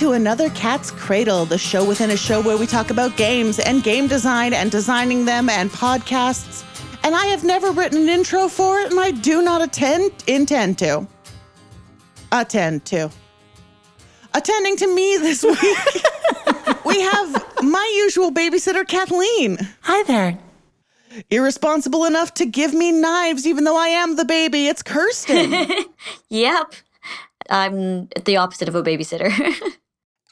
to another Cat's Cradle, the show within a show where we talk about games and game design and designing them and podcasts. And I have never written an intro for it, and I do not attend, intend to. Attend to. Attending to me this week, we have my usual babysitter, Kathleen. Hi there. Irresponsible enough to give me knives, even though I am the baby. It's Kirsten. Yep. I'm the opposite of a babysitter.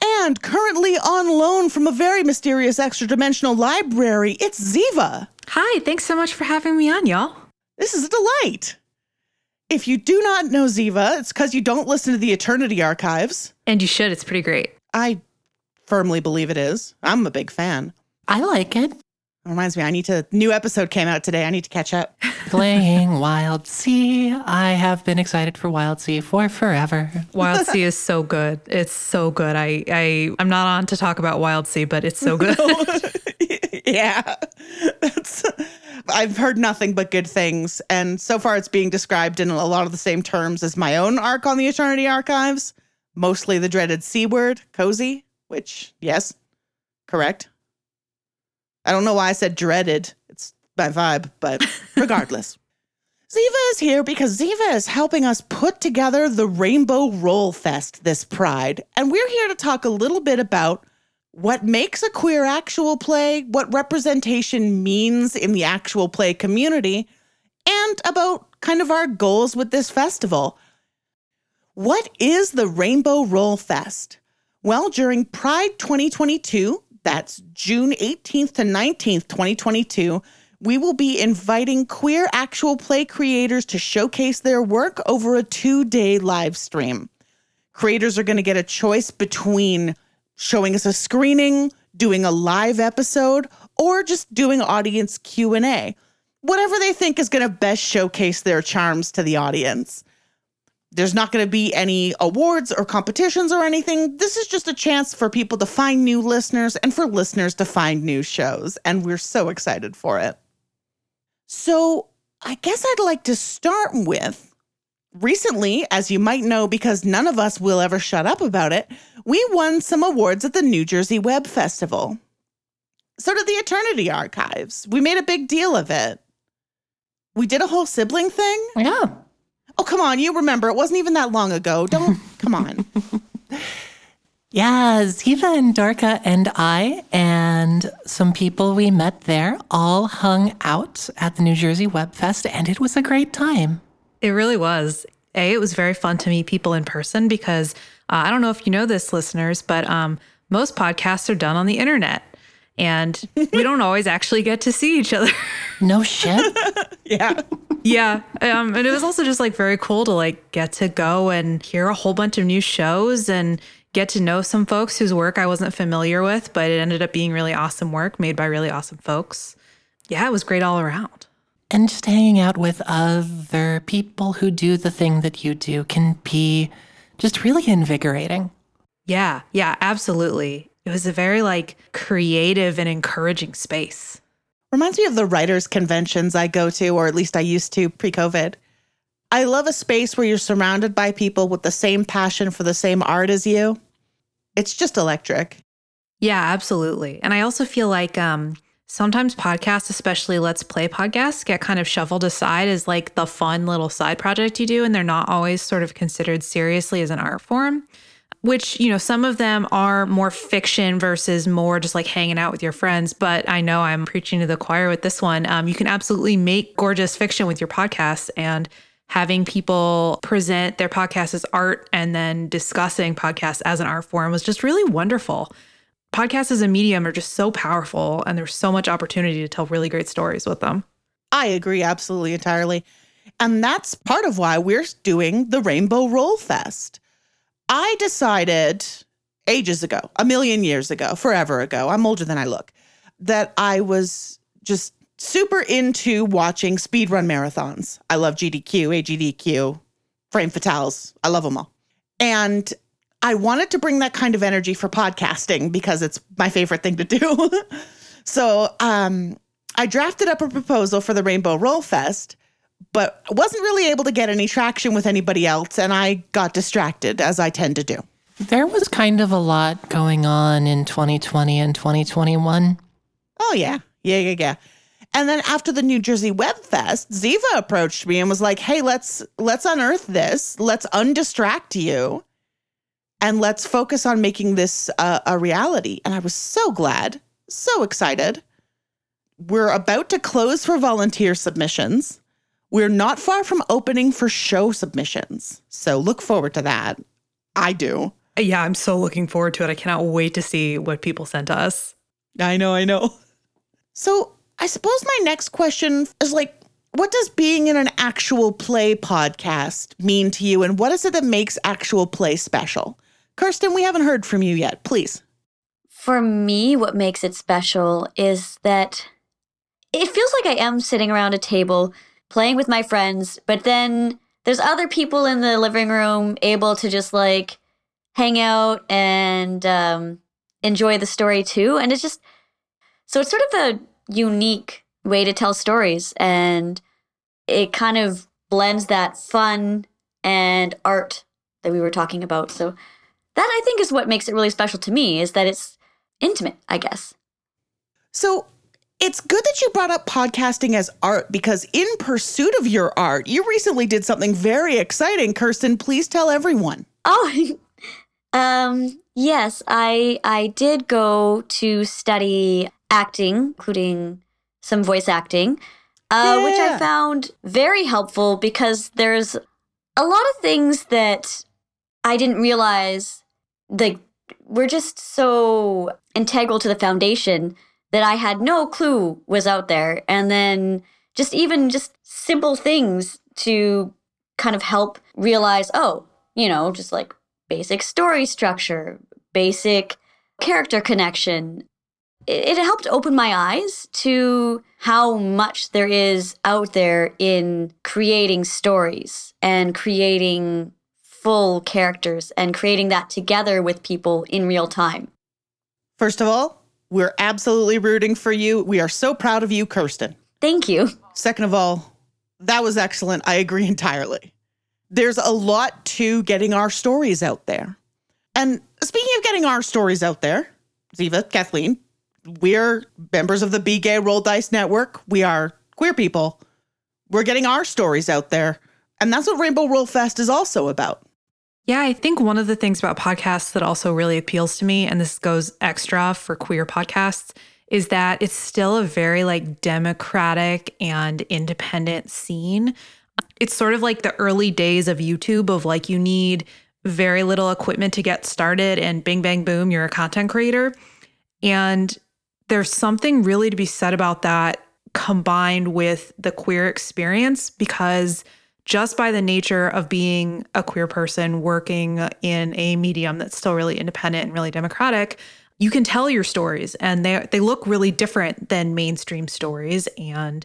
and currently on loan from a very mysterious extra dimensional library, it's Ziva. Hi, thanks so much for having me on, y'all. This is a delight. If you do not know Ziva, it's because you don't listen to the Eternity Archives. And you should, it's pretty great. I firmly believe it is. I'm a big fan. I like it. Reminds me, I need to. New episode came out today. I need to catch up. Playing Wildsea. I have been excited for Wildsea for forever. Wildsea is so good. It's so good. I, I I'm not on to talk about Wildsea, but it's so good. yeah, that's. I've heard nothing but good things, and so far it's being described in a lot of the same terms as my own arc on the Eternity Archives. Mostly the dreaded C word, cozy. Which, yes, correct. I don't know why I said dreaded. It's my vibe, but regardless. Ziva is here because Ziva is helping us put together the Rainbow Roll Fest this Pride. And we're here to talk a little bit about what makes a queer actual play, what representation means in the actual play community, and about kind of our goals with this festival. What is the Rainbow Roll Fest? Well, during Pride 2022, that's June 18th to 19th, 2022. We will be inviting queer actual play creators to showcase their work over a two day live stream. Creators are going to get a choice between showing us a screening, doing a live episode, or just doing audience Q&A. Whatever they think is going to best showcase their charms to the audience. There's not going to be any awards or competitions or anything. This is just a chance for people to find new listeners and for listeners to find new shows. And we're so excited for it. So, I guess I'd like to start with recently, as you might know, because none of us will ever shut up about it, we won some awards at the New Jersey Web Festival. So did the Eternity Archives. We made a big deal of it. We did a whole sibling thing. Yeah. Oh, come on. You remember. It wasn't even that long ago. Don't, come on. Yeah, Ziva and Dorka and I and some people we met there all hung out at the New Jersey Web Fest, and it was a great time. It really was. A, it was very fun to meet people in person because uh, I don't know if you know this, listeners, but um, most podcasts are done on the internet. And we don't always actually get to see each other. No shit. yeah. yeah. Um, and it was also just like very cool to like get to go and hear a whole bunch of new shows and get to know some folks whose work I wasn't familiar with, but it ended up being really awesome work made by really awesome folks. Yeah, it was great all around. and just hanging out with other people who do the thing that you do can be just really invigorating. Yeah, yeah, absolutely. It was a very like creative and encouraging space. Reminds me of the writers' conventions I go to, or at least I used to pre COVID. I love a space where you're surrounded by people with the same passion for the same art as you. It's just electric. Yeah, absolutely. And I also feel like um sometimes podcasts, especially let's play podcasts, get kind of shuffled aside as like the fun little side project you do and they're not always sort of considered seriously as an art form. Which, you know, some of them are more fiction versus more just like hanging out with your friends. But I know I'm preaching to the choir with this one. Um, you can absolutely make gorgeous fiction with your podcast and having people present their podcast as art and then discussing podcasts as an art form was just really wonderful. Podcasts as a medium are just so powerful and there's so much opportunity to tell really great stories with them. I agree absolutely entirely. And that's part of why we're doing the Rainbow Roll Fest. I decided ages ago, a million years ago, forever ago, I'm older than I look, that I was just super into watching speedrun marathons. I love GDQ, AGDQ, Frame Fatales. I love them all. And I wanted to bring that kind of energy for podcasting because it's my favorite thing to do. so um, I drafted up a proposal for the Rainbow Roll Fest, but wasn't really able to get any traction with anybody else. And I got distracted, as I tend to do. There was kind of a lot going on in 2020 and 2021. Oh yeah. Yeah, yeah, yeah. And then after the New Jersey Web Fest, Ziva approached me and was like, "Hey, let's let's unearth this. Let's undistract you, and let's focus on making this uh, a reality." And I was so glad, so excited. We're about to close for volunteer submissions. We're not far from opening for show submissions, so look forward to that. I do. Yeah, I'm so looking forward to it. I cannot wait to see what people sent us. I know, I know. So I suppose my next question is like, what does being in an actual play podcast mean to you? And what is it that makes actual play special? Kirsten, we haven't heard from you yet. Please. For me, what makes it special is that it feels like I am sitting around a table playing with my friends, but then there's other people in the living room able to just like hang out and um, enjoy the story too. And it's just so it's sort of a unique way to tell stories, and it kind of blends that fun and art that we were talking about. So that I think is what makes it really special to me is that it's intimate, I guess. So it's good that you brought up podcasting as art because, in pursuit of your art, you recently did something very exciting. Kirsten, please tell everyone. Oh, um, yes, I I did go to study acting, including some voice acting, uh, which I found very helpful because there's a lot of things that I didn't realize like were just so integral to the foundation that I had no clue was out there. And then just even just simple things to kind of help realize, oh, you know, just like basic story structure, basic character connection. It, helped open my eyes to how much there is out there in creating stories and creating full characters and creating that together with people in real time. First of all, we're absolutely rooting for you. We are so proud of you, Kirsten. Thank you. Second of all, that was excellent. I agree entirely. There's a lot to getting our stories out there. And speaking of getting our stories out there, Ziva, Kathleen, we're members of the Be Gay Roll Dice Network. We are queer people. We're getting our stories out there. And that's what Rainbow Roll Fest is also about. Yeah, I think one of the things about podcasts that also really appeals to me, and this goes extra for queer podcasts, is that it's still a very like democratic and independent scene. It's sort of like the early days of YouTube of like you need very little equipment to get started and bing bang boom, you're a content creator. And there's something really to be said about that combined with the queer experience because just by the nature of being a queer person working in a medium that's still really independent and really democratic, you can tell your stories and they they look really different than mainstream stories. And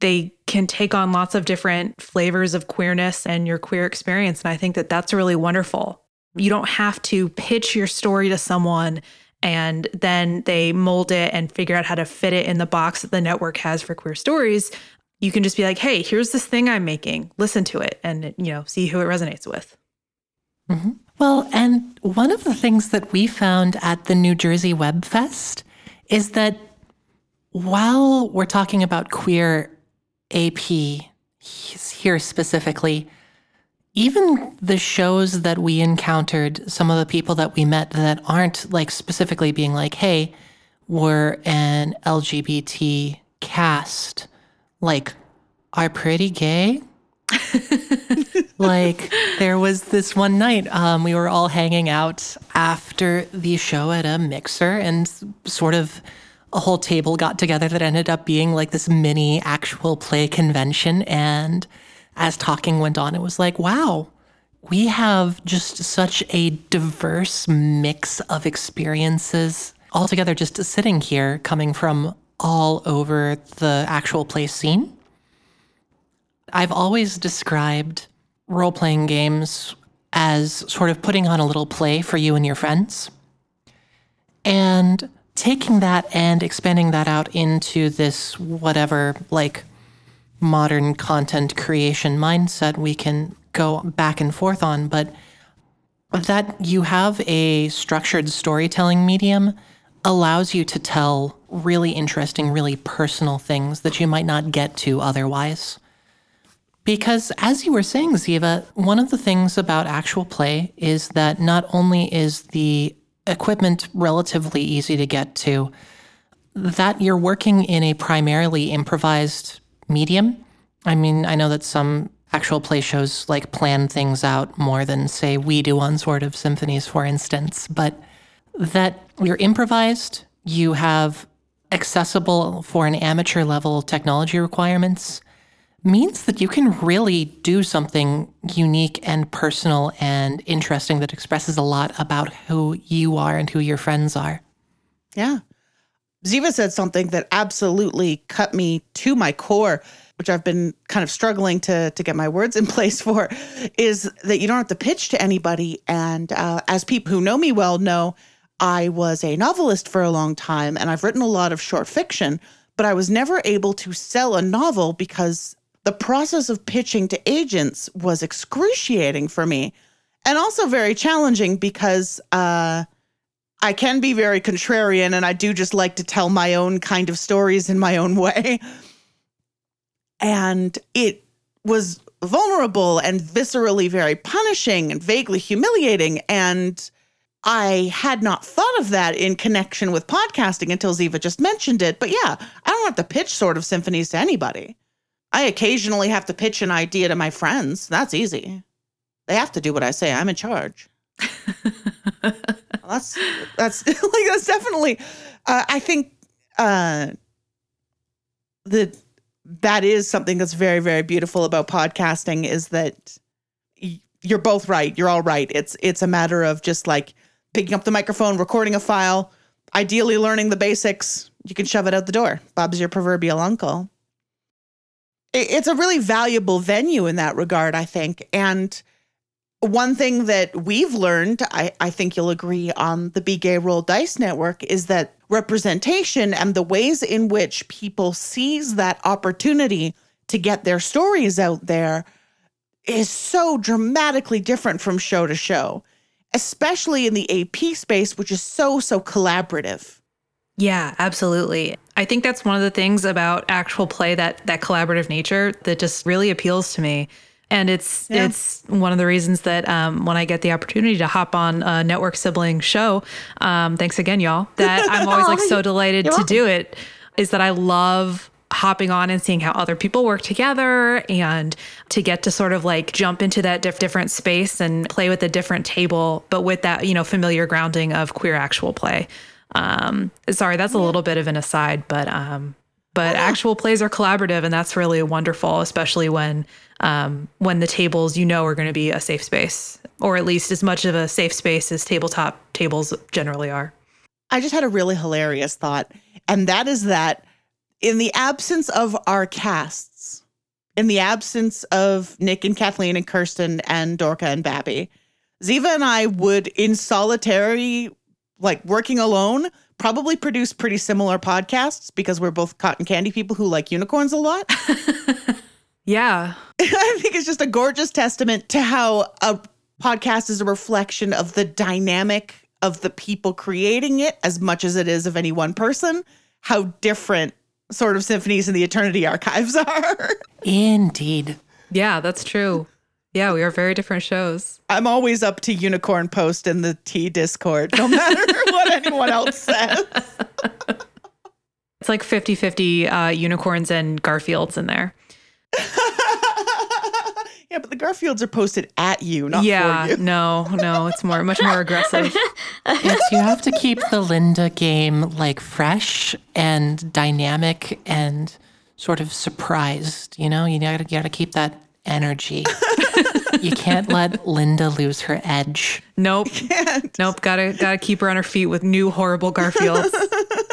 they can take on lots of different flavors of queerness and your queer experience. And I think that that's really wonderful. You don't have to pitch your story to someone and then they mold it and figure out how to fit it in the box that the network has for queer stories you can just be like, hey, here's this thing I'm making. Listen to it and, you know, see who it resonates with. Mm-hmm. Well, and one of the things that we found at the New Jersey Web Fest is that while we're talking about queer AP here specifically, even the shows that we encountered, some of the people that we met that aren't like specifically being like, hey, we're an LGBT cast, like, are pretty gay. like there was this one night um, we were all hanging out after the show at a mixer and sort of a whole table got together that ended up being like this mini actual play convention and as talking went on it was like wow we have just such a diverse mix of experiences all together just sitting here coming from all over the actual play scene I've always described role playing games as sort of putting on a little play for you and your friends. And taking that and expanding that out into this whatever, like, modern content creation mindset we can go back and forth on. But that you have a structured storytelling medium allows you to tell really interesting, really personal things that you might not get to otherwise. Because as you were saying, Ziva, one of the things about actual play is that not only is the equipment relatively easy to get to, that you're working in a primarily improvised medium. I mean, I know that some actual play shows like plan things out more than, say, we do on Sword of Symphonies, for instance, but that you're improvised, you have accessible for an amateur level technology requirements means that you can really do something unique and personal and interesting that expresses a lot about who you are and who your friends are. Yeah. Ziva said something that absolutely cut me to my core, which I've been kind of struggling to to get my words in place for, is that you don't have to pitch to anybody. And uh, as people who know me well know, I was a novelist for a long time, and I've written a lot of short fiction, but I was never able to sell a novel because the process of pitching to agents was excruciating for me and also very challenging because uh, I can be very contrarian and I do just like to tell my own kind of stories in my own way. And it was vulnerable and viscerally very punishing and vaguely humiliating. And I had not thought of that in connection with podcasting until Ziva just mentioned it. But yeah, I don't have to pitch sort of Symphonies to anybody. I occasionally have to pitch an idea to my friends. That's easy. They have to do what I say. I'm in charge. well, that's that's like that's definitely. Uh, I think uh, that that is something that's very very beautiful about podcasting is that y- you're both right. You're all right. It's it's a matter of just like picking up the microphone, recording a file, ideally learning the basics. You can shove it out the door. Bob's your proverbial uncle it's a really valuable venue in that regard, I think. And one thing that we've learned, I, I think you'll agree on the Be Gay Roll Dice Network, is that representation and the ways in which people seize that opportunity to get their stories out there is so dramatically different from show to show, especially in the AP space, which is so, so collaborative. Yeah, absolutely. I think that's one of the things about actual play that that collaborative nature that just really appeals to me. And it's yeah. it's one of the reasons that um, when I get the opportunity to hop on a network sibling show, um, thanks again, y'all. That I'm always like so delighted to do it. Is that I love hopping on and seeing how other people work together and to get to sort of like jump into that diff- different space and play with a different table, but with that you know familiar grounding of queer actual play. Um, sorry, that's a little bit of an aside, but um, but actual plays are collaborative, and that's really wonderful, especially when um, when the tables you know are going to be a safe space, or at least as much of a safe space as tabletop tables generally are. I just had a really hilarious thought, and that is that in the absence of our casts, in the absence of Nick and Kathleen and Kirsten and Dorka and Babby, Ziva and I would, in solitary like working alone, probably produce pretty similar podcasts because we're both cotton candy people who like unicorns a lot. yeah. I think it's just a gorgeous testament to how a podcast is a reflection of the dynamic of the people creating it as much as it is of any one person, how different Sword of Symphonies in the Eternity archives are. Indeed. Yeah, that's true. Yeah, we are very different shows. I'm always up to unicorn post in the T Discord, no matter what anyone else says. It's like 50 50 uh, unicorns and Garfields in there. yeah, but the Garfields are posted at you, not yeah, for you. Yeah. No, no, it's more, much more aggressive. It's, you have to keep the Linda game like fresh and dynamic and sort of surprised. You know, you gotta, you gotta keep that energy. you can't let Linda lose her edge. Nope. Nope. Gotta gotta keep her on her feet with new horrible Garfields.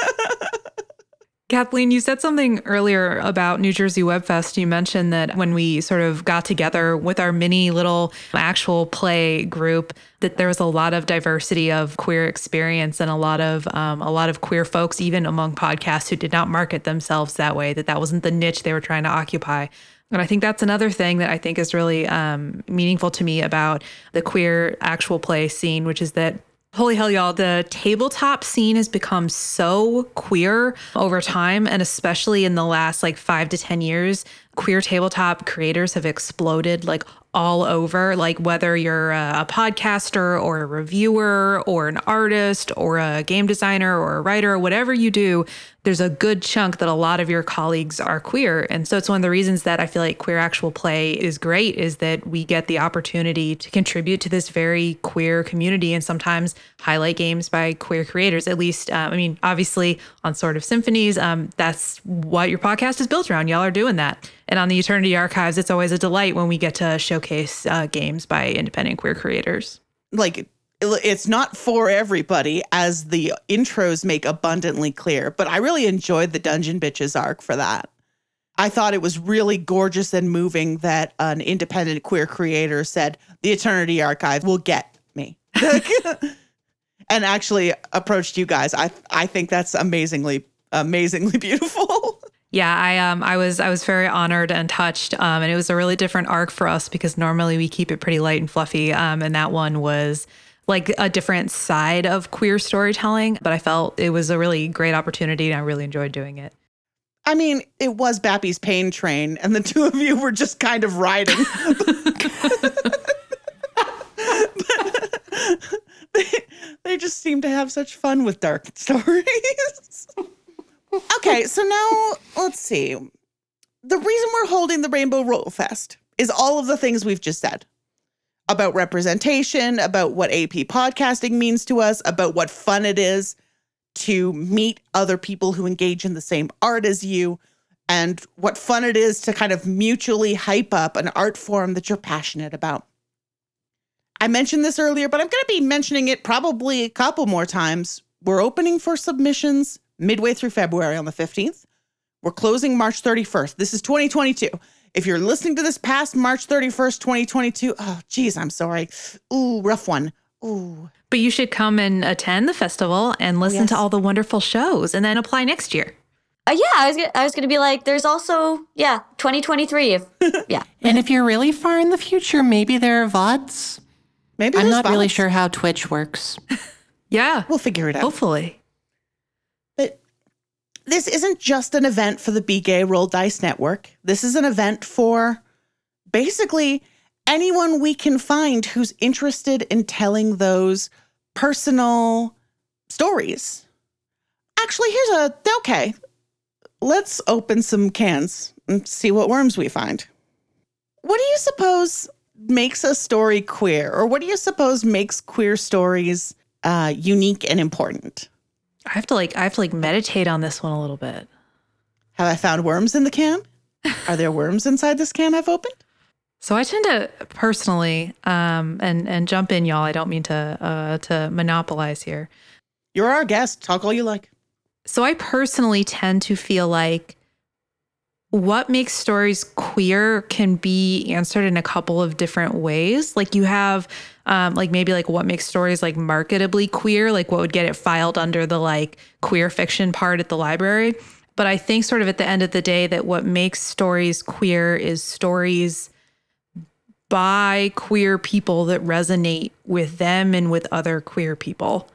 Kathleen, you said something earlier about New Jersey WebFest. You mentioned that when we sort of got together with our mini little actual play group, that there was a lot of diversity of queer experience and a lot of um, a lot of queer folks, even among podcasts who did not market themselves that way. That that wasn't the niche they were trying to occupy. And I think that's another thing that I think is really um, meaningful to me about the queer actual play scene, which is that Holy hell, y'all. The tabletop scene has become so queer over time. And especially in the last like five to 10 years, queer tabletop creators have exploded like all over. Like whether you're a, a podcaster or a reviewer or an artist or a game designer or a writer, or whatever you do, there's a good chunk that a lot of your colleagues are queer. And so it's one of the reasons that I feel like queer actual play is great is that we get the opportunity to contribute to this very queer community and sometimes highlight games by queer creators. At least, um, I mean, obviously on Sword of Symphonies, um, that's what your podcast is built around. Y'all are doing that. And on the Eternity Archives, it's always a delight when we get to showcase uh, games by independent queer creators. Like it's not for everybody, as the intros make abundantly clear, but I really enjoyed the Dungeon Bitches arc for that. I thought it was really gorgeous and moving that an independent queer creator said, The Eternity Archive will get me. and actually approached you guys. I I think that's amazingly, amazingly beautiful. Yeah, I um I was I was very honored and touched. Um and it was a really different arc for us because normally we keep it pretty light and fluffy. Um and that one was like a different side of queer storytelling, but I felt it was a really great opportunity and I really enjoyed doing it. I mean, it was Bappy's pain train, and the two of you were just kind of riding. they, they just seem to have such fun with dark stories. okay, so now let's see. The reason we're holding the Rainbow Roll Fest is all of the things we've just said about representation, about what AP podcasting means to us, about what fun it is to meet other people who engage in the same art as you, and what fun it is to kind of mutually hype up an art form that you're passionate about. I mentioned this earlier, but I'm going to be mentioning it probably a couple more times. We're opening for submissions midway through February on the 15th. We're closing March 31st. This is 2022. If you're listening to this past March 31st, 2022, oh, geez, I'm sorry. Ooh, rough one. Ooh. But you should come and attend the festival and listen yes. to all the wonderful shows and then apply next year. Uh, yeah, I was gonna, I was going to be like, there's also yeah, 2023. If yeah, and if you're really far in the future, maybe there are vods. Maybe I'm not VODs. really sure how Twitch works. yeah, we'll figure it out. Hopefully this isn't just an event for the Be Gay Roll Dice Network. This is an event for basically anyone we can find who's interested in telling those personal stories. Actually, here's a okay. Let's open some cans and see what worms we find. What do you suppose makes a story queer, or what do you suppose makes queer stories uh, unique and important? I have to like I have to like meditate on this one a little bit. Have I found worms in the can? Are there worms inside this can I've opened? So I tend to personally, um, and and jump in, y'all. I don't mean to uh, to monopolize here. You're our guest. Talk all you like. So I personally tend to feel like what makes stories queer can be answered in a couple of different ways. Like you have um, like maybe like what makes stories like marketably queer, like what would get it filed under the like queer fiction part at the library. But I think sort of at the end of the day that what makes stories queer is stories by queer people that resonate with them and with other queer people.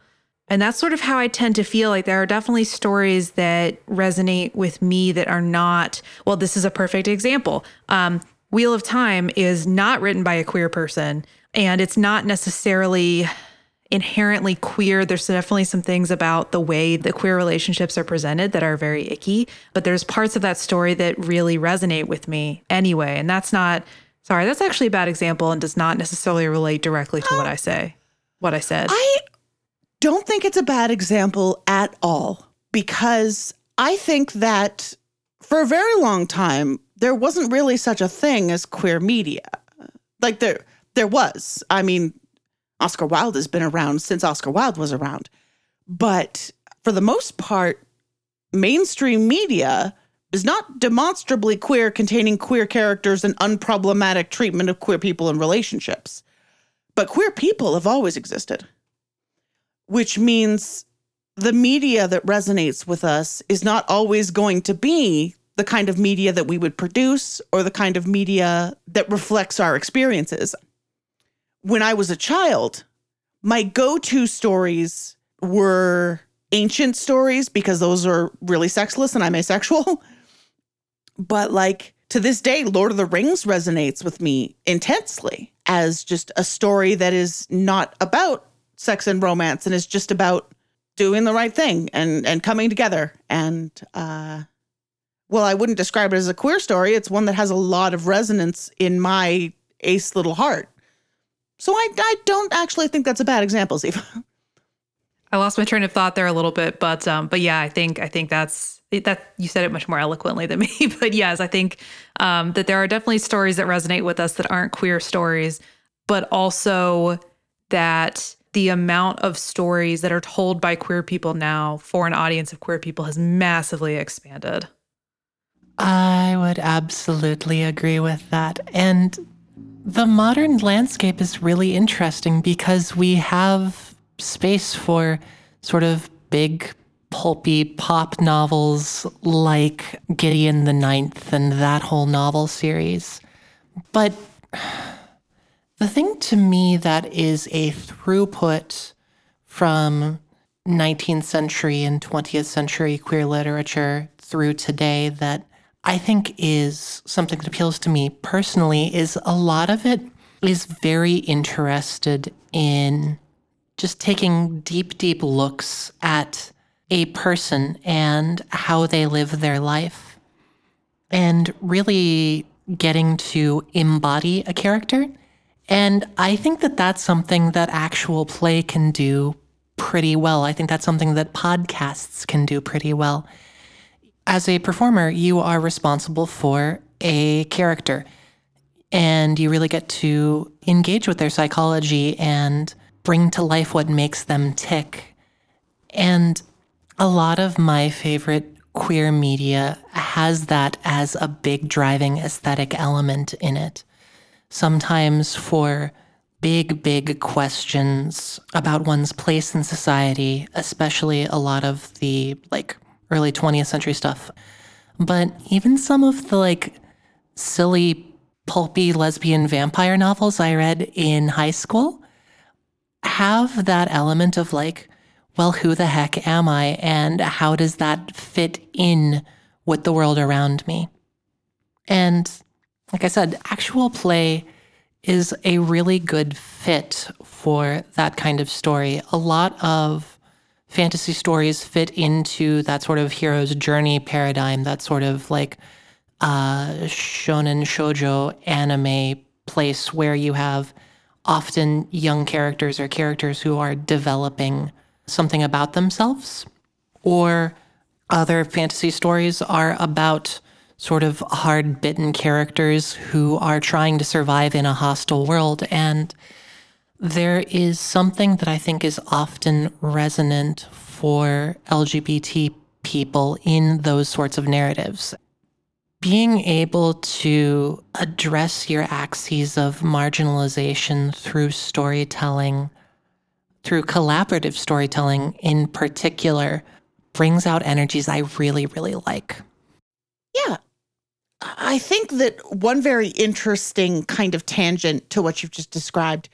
And that's sort of how I tend to feel like there are definitely stories that resonate with me that are not, well, this is a perfect example. Um, Wheel of Time is not written by a queer person, and it's not necessarily inherently queer. There's definitely some things about the way the queer relationships are presented that are very icky, but there's parts of that story that really resonate with me anyway. And that's not, sorry, that's actually a bad example and does not necessarily relate directly to what I say, what I said. I don't think it's a bad example at all because I think that for a very long time, there wasn't really such a thing as queer media. Like there, there was. I mean, Oscar Wilde has been around since Oscar Wilde was around. But for the most part, mainstream media is not demonstrably queer, containing queer characters and unproblematic treatment of queer people in relationships. But queer people have always existed which means the media that resonates with us is not always going to be the kind of media that we would produce or the kind of media that reflects our experiences. When I was a child, my go to stories were ancient stories because those are really sexless and I'm asexual. but like to this day, Lord of the Rings resonates with me intensely as just a story that is not about sex and romance and is just about doing the right thing and and coming together. And uh well i wouldn't describe it as a queer story. It's one that has a lot of resonance in my ace little heart so i i don't actually think that's a bad example Steve. I lost my train of thought there a little bit, but um, but yeah, I think I think that's that you said it much more eloquently than me. but yes, I think um, that there are definitely stories that resonate with us that aren't queer stories, but also that the amount of stories that are told by queer people now for an audience of queer people has massively expanded. I would absolutely agree with that. And the modern landscape is really interesting because we have space for sort of big pulpy pop novels like Gideon the Ninth and that whole novel series. But the thing to me that is a throughput from 19th century and 20th century queer literature through today that I think is something that appeals to me personally is a lot of it is very interested in just taking deep, deep looks at a person and how they live their life and really getting to embody a character. And I think that that's something that actual play can do pretty well. I think that's something that podcasts can do pretty well. As a performer, you are responsible for a character and you really get to engage with their psychology and bring to life what makes them tick. And a lot of my favorite queer media has that as a big driving aesthetic element in it. Sometimes for big, big questions about one's place in society, especially a lot of the like early 20th century stuff. But even some of the like silly, pulpy lesbian vampire novels I read in high school have that element of like, well, who the heck am I? And how does that fit in with the world around me? And like I said, actual play is a really good fit for that kind of story. A lot of fantasy stories fit into that sort of hero's journey paradigm, that sort of like uh, shonen shojo anime place where you have often young characters or characters who are developing something about themselves. Or other fantasy stories are about sort of hard bitten characters who are trying to survive in a hostile world. And there is something that I think is often resonant for LGBT people in those sorts of narratives being able to address your axes of marginalization through storytelling, through collaborative storytelling in particular, brings out energies I really, really like. Yeah. I think that one very interesting kind of tangent to what you've just described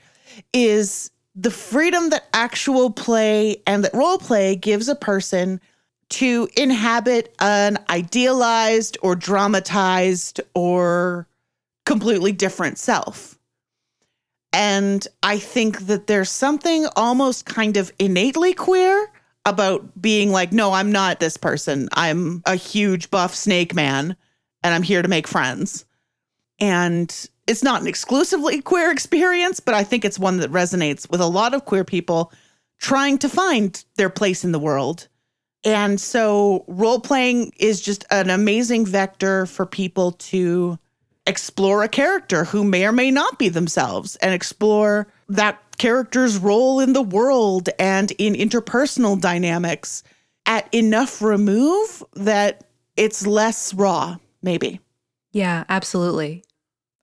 is the freedom that actual play and that role play gives a person to inhabit an idealized or dramatized or completely different self. And I think that there's something almost kind of innately queer about being like, no, I'm not this person. I'm a huge buff snake man and I'm here to make friends. And it's not an exclusively queer experience, but I think it's one that resonates with a lot of queer people trying to find their place in the world and so role playing is just an amazing vector for people to explore a character who may or may not be themselves and explore that character's role in the world and in interpersonal dynamics at enough remove that it's less raw, maybe. Yeah, absolutely.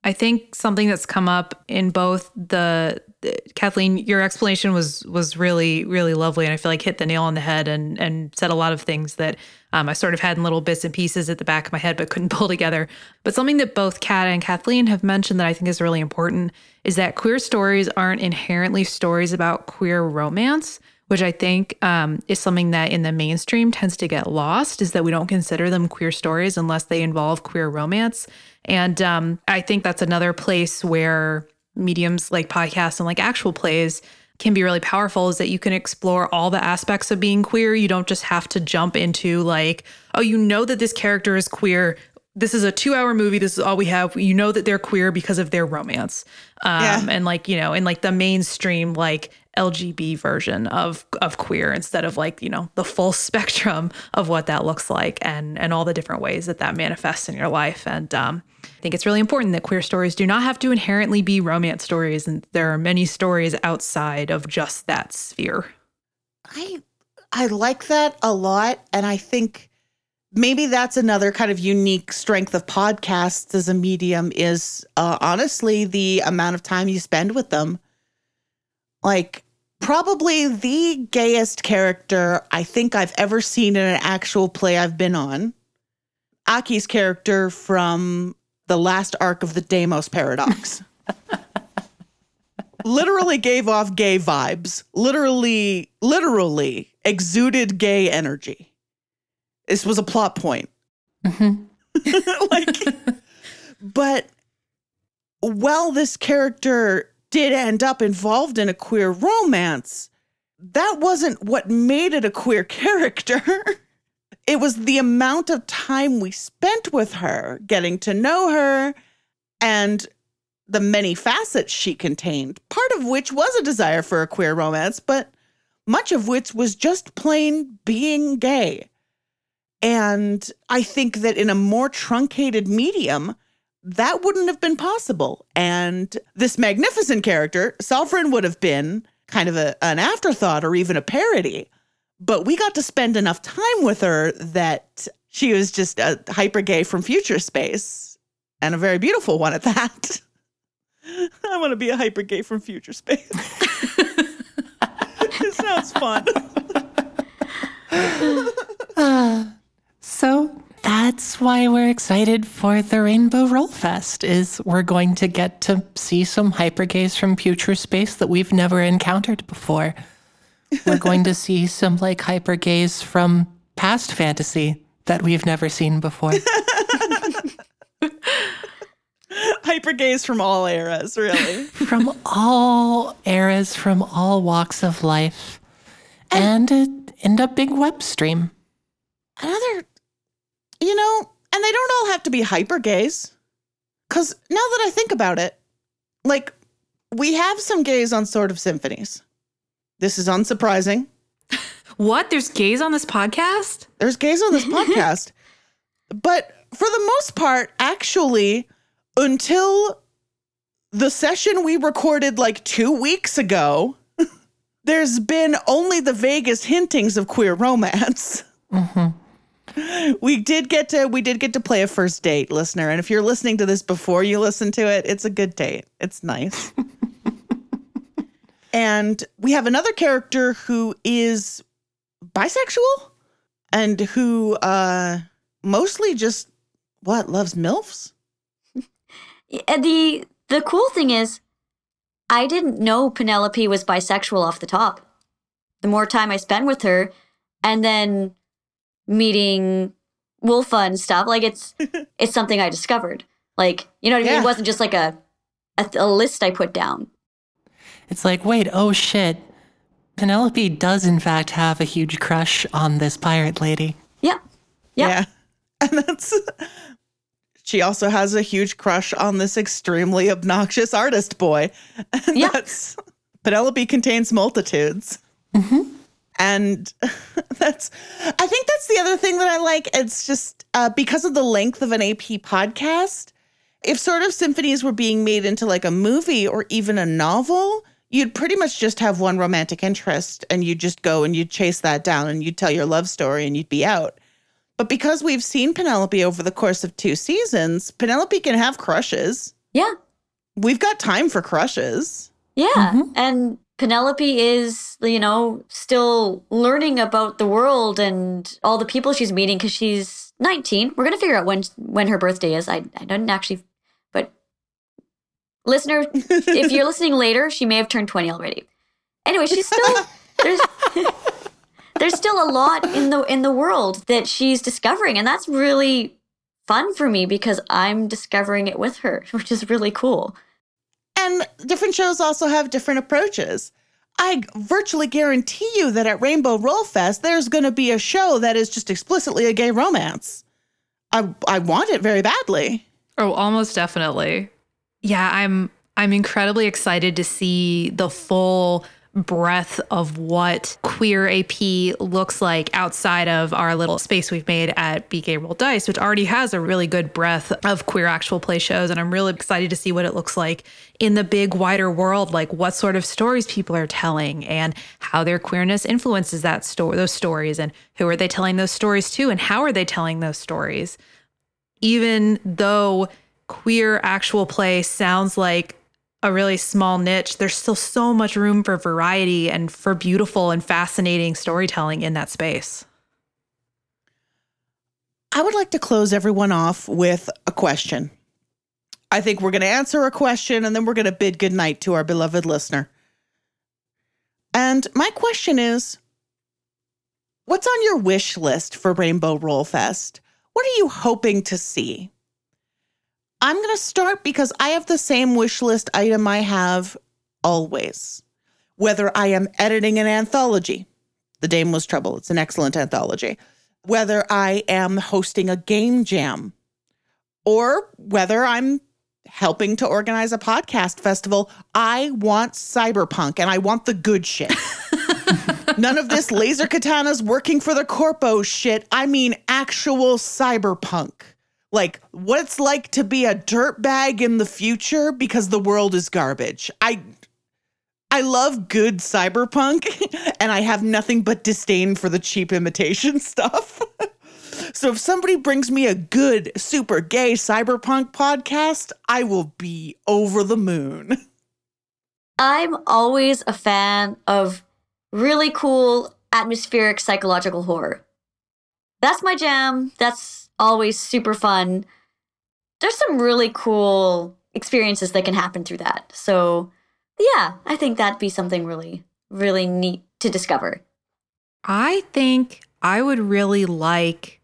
I think something that's come up in both the uh, Kathleen, your explanation was was really really lovely, and I feel like hit the nail on the head and and said a lot of things that um, I sort of had in little bits and pieces at the back of my head, but couldn't pull together. But something that both Kat and Kathleen have mentioned that I think is really important is that queer stories aren't inherently stories about queer romance which I think um, is something that in the mainstream tends to get lost, is that we don't consider them queer stories unless they involve queer romance. And um, I think that's another place where mediums like podcasts and like actual plays can be really powerful is that you can explore all the aspects of being queer. You don't just have to jump into like, oh, you know that this character is queer. This is a two hour movie. This is all we have. You know that they're queer because of their romance. Um, yeah. And like, you know, in like the mainstream, like LGB version of of queer instead of like you know the full spectrum of what that looks like and and all the different ways that that manifests in your life and um, I think it's really important that queer stories do not have to inherently be romance stories and there are many stories outside of just that sphere. I I like that a lot and I think maybe that's another kind of unique strength of podcasts as a medium is uh, honestly the amount of time you spend with them like probably the gayest character I think I've ever seen in an actual play I've been on. Aki's character from the last arc of the Deimos Paradox. literally gave off gay vibes. Literally, literally exuded gay energy. This was a plot point. Mm-hmm. like, but while this character did end up involved in a queer romance, that wasn't what made it a queer character. it was the amount of time we spent with her, getting to know her, and the many facets she contained, part of which was a desire for a queer romance, but much of which was just plain being gay. And I think that in a more truncated medium, that wouldn't have been possible. And this magnificent character, Salfrin, would have been kind of a, an afterthought or even a parody. But we got to spend enough time with her that she was just a hyper gay from future space and a very beautiful one at that. I want to be a hyper gay from future space. it sounds fun. uh, so that's why we're excited for the Rainbow Roll Fest is we're going to get to see some hypergays from future space that we've never encountered before. We're going to see some like hypergays from past fantasy that we've never seen before. hypergays from all eras, really. from all eras, from all walks of life. And, and end up big web stream. Another you know, and they don't all have to be hyper gays. Because now that I think about it, like, we have some gays on Sort of Symphonies. This is unsurprising. what? There's gays on this podcast? There's gays on this podcast. But for the most part, actually, until the session we recorded like two weeks ago, there's been only the vaguest hintings of queer romance. Mm-hmm we did get to we did get to play a first date listener. And if you're listening to this before you listen to it it's a good date. It's nice. And we have another character who is bisexual and who uh mostly just what loves milfs? The the cool thing is i didn't know penelope was bisexual off the top. The more time i spent with her and then meeting Wolfa and stuff. Like it's it's something I discovered. Like you know what I mean? Yeah. It wasn't just like a, a a list I put down. It's like wait, oh shit. Penelope does in fact have a huge crush on this pirate lady. Yeah. Yeah. yeah. And that's she also has a huge crush on this extremely obnoxious artist boy. And yeah. that's Penelope contains multitudes. Mm-hmm and that's i think that's the other thing that i like. It's just uh, because of the length of an ap podcast if sort of symphonies were being made into like a movie or even a novel you'd pretty much just have one romantic interest and you'd just go and you'd chase that down and you'd tell your love story and you'd be out. But because we've seen penelope over the course of two seasons penelope can have crushes. Yeah. We've got time for crushes. Yeah. Mhm. And Penelope is, you know, still learning about the world and all the people she's meeting because she's 19. We're going to figure out when when her birthday is. I, I didn't actually, but listener, if you're listening later, she may have turned 20 already. Anyway, she's still, there's, there's still a lot in the in the world that she's discovering and that's really fun for me because I'm discovering it with her, which is really cool. And different shows also have different approaches. I virtually guarantee you that at Rainbow Roll Fest, there's going to be a show that is just explicitly a gay romance. I I want it very badly. Oh, almost definitely. Yeah, I'm I'm incredibly excited to see the full breadth of what queer AP looks like outside of our little space we've made at Be Gay Roll Dice, which already has a really good breadth of queer actual play shows. And I'm really excited to see what it looks like in the big wider world, like what sort of stories people are telling and how their queerness influences that story those stories and who are they telling those stories to and how are they telling those stories even though queer actual play sounds like a really small niche, there's still so much room for variety and for beautiful and fascinating storytelling in that space. I would like to close everyone off with a question. I think we're going to answer a question and then we're going to bid goodnight to our beloved listener. And my question is What's on your wish list for Rainbow Roll Fest? What are you hoping to see? I'm going to start because I have the same wish list item I have always. Whether I am editing an anthology, The Dame Was Trouble, it's an excellent anthology whether I am hosting a game jam or whether I'm helping to organize a podcast festival. I want cyberpunk and I want the good shit. None of this laser katanas working for the corpo shit. I mean actual cyberpunk. Like what it's like to be a dirtbag in the future because the world is garbage. I I love good cyberpunk and I have nothing but disdain for the cheap imitation stuff. so if somebody brings me a good, super gay cyberpunk podcast, I will be over the moon. I'm always a fan of really cool atmospheric psychological horror. That's my jam. That's always super fun. There's some really cool experiences that can happen through that. So, yeah, I think that'd be something really, really neat to discover. I think I would really like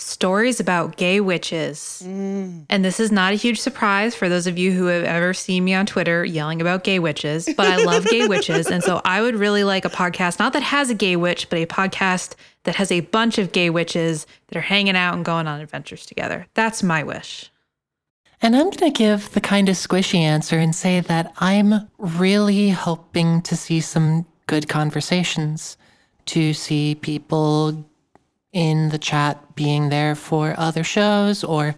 stories about gay witches. Mm. And this is not a huge surprise for those of you who have ever seen me on Twitter yelling about gay witches, but I love gay witches. And so I would really like a podcast, not that has a gay witch, but a podcast that has a bunch of gay witches that are hanging out and going on adventures together. That's my wish. And I'm going to give the kind of squishy answer and say that I'm really hoping to see some good conversations, to see people in the chat being there for other shows, or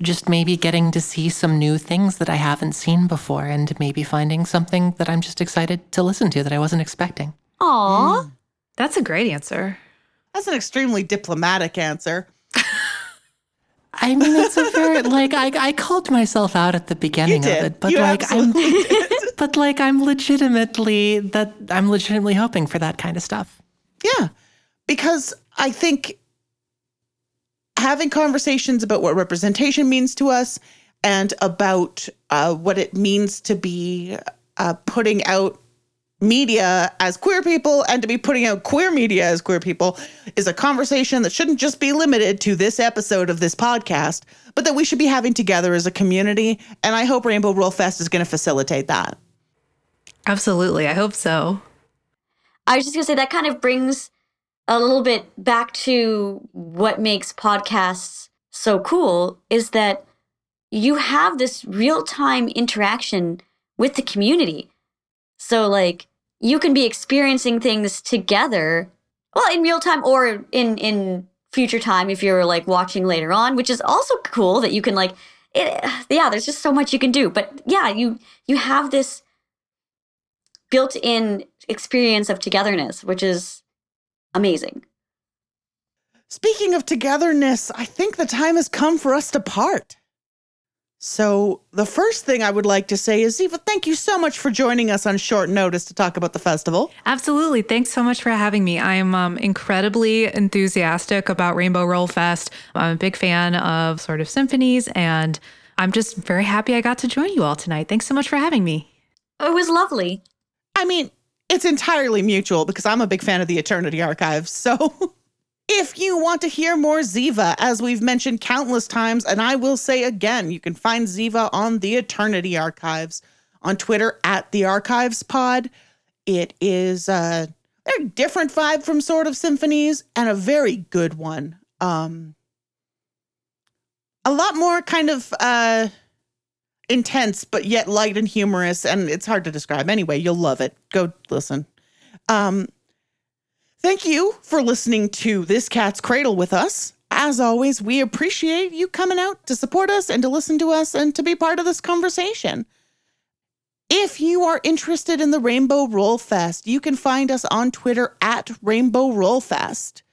just maybe getting to see some new things that I haven't seen before, and maybe finding something that I'm just excited to listen to that I wasn't expecting. Aw. Hmm. That's a great answer. That's an extremely diplomatic answer. I mean, it's a very like I I called myself out at the You beginning of it, but you like I'm did. but like I'm legitimately that I'm legitimately hoping for that kind of stuff. Yeah, because I think having conversations about what representation means to us and about uh, what it means to be uh, putting out media as queer people and to be putting out queer media as queer people is a conversation that shouldn't just be limited to this episode of this podcast, but that we should be having together as a community. And I hope Rainbow Roll Fest is going to facilitate that. Absolutely. I hope so. I was just going to say that kind of brings a little bit back to what makes podcasts so cool is that you have this real time interaction with the community. So, like, you can be experiencing things together, well, in real time or in, in future time if you're like watching later on, which is also cool that you can, like, it, yeah, there's just so much you can do. But yeah, you you have this built-in experience of togetherness, which is amazing. Speaking of togetherness, I think the time has come for us to part. So, the first thing I would like to say is, Ziva, thank you so much for joining us on short notice to talk about the festival. Absolutely. Thanks so much for having me. I'm um, incredibly enthusiastic about Rainbow Roll Fest. I'm a big fan of Sword of Symphonies, and I'm just very happy I got to join you all tonight. Thanks so much for having me. It was lovely. I mean, it's entirely mutual because I'm a big fan of the Eternity Archives. So, if you want to hear more Ziva, as we've mentioned countless times, and I will say again, you can find Ziva on the Eternity Archives on Twitter at the Archives Pod. It is uh, a different vibe from Sword of Symphonies and a very good one. Um, a lot more kind of uh, intense, but yet light and humorous, and it's hard to describe. Anyway, you'll love it. Go listen. Um, thank you for listening to This Cat's Cradle with us. As always, we appreciate you coming out to support us and to listen to us and to be part of this conversation. If you are interested in the Rainbow Roll Fest, you can find us on Twitter at Rainbow Roll Fest.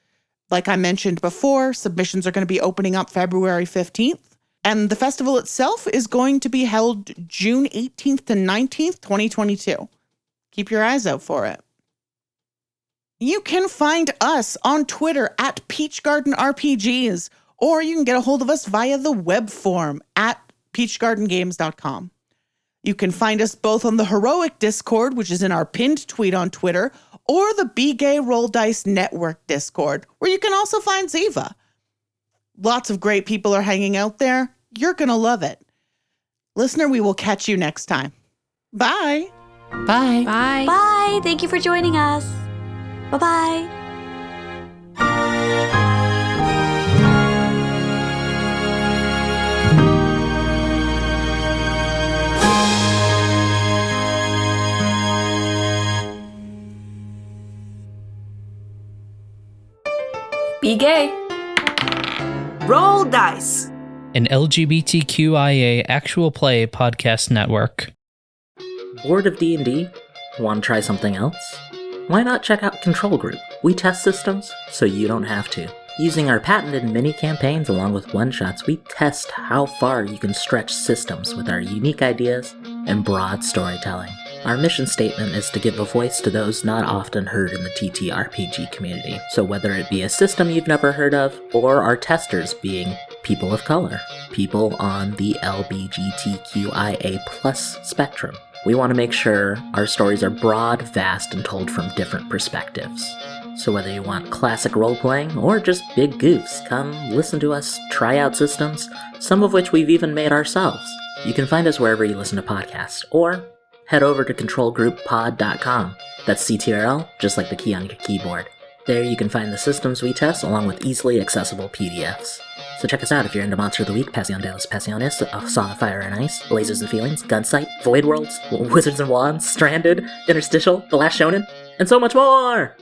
Like I mentioned before, submissions are going to be opening up February 15th. And the festival itself is going to be held June 18th to 19th, 2022. Keep your eyes out for it. You can find us on Twitter at Peach Garden RPGs, or you can get a hold of us via the web form at peachgardengames.com. You can find us both on the Heroic Discord, which is in our pinned tweet on Twitter, or the Be Gay Roll Dice Network Discord, where you can also find Ziva. Lots of great people are hanging out there. You're going to love it. Listener, we will catch you next time. Bye. Bye. Bye. Bye. Thank you for joining us. Bye bye. Be gay. Roll dice. An LGBTQIA actual play podcast network. Bored of D&D? Want to try something else? Why not check out Control Group? We test systems so you don't have to. Using our patented mini campaigns along with one-shots, we test how far you can stretch systems with our unique ideas and broad storytelling. Our mission statement is to give a voice to those not often heard in the TTRPG community. So whether it be a system you've never heard of, or our testers being people of color, people on the LBGTQIA plus spectrum. We want to make sure our stories are broad, vast, and told from different perspectives. So whether you want classic role playing or just big goofs, come listen to us try out systems, some of which we've even made ourselves. You can find us wherever you listen to podcasts, or head over to controlgrouppod.com. That's CTRL, just like the key on your keyboard. There you can find the systems we test along with easily accessible PDFs. So check us out if you're into Monster of the Week, Passion de los Passiones, A Song of Fire and Ice, Lasers and Feelings, Gunsight, Void Worlds, Wizards and Wands, Stranded, Interstitial, The Last Shonen, and so much more!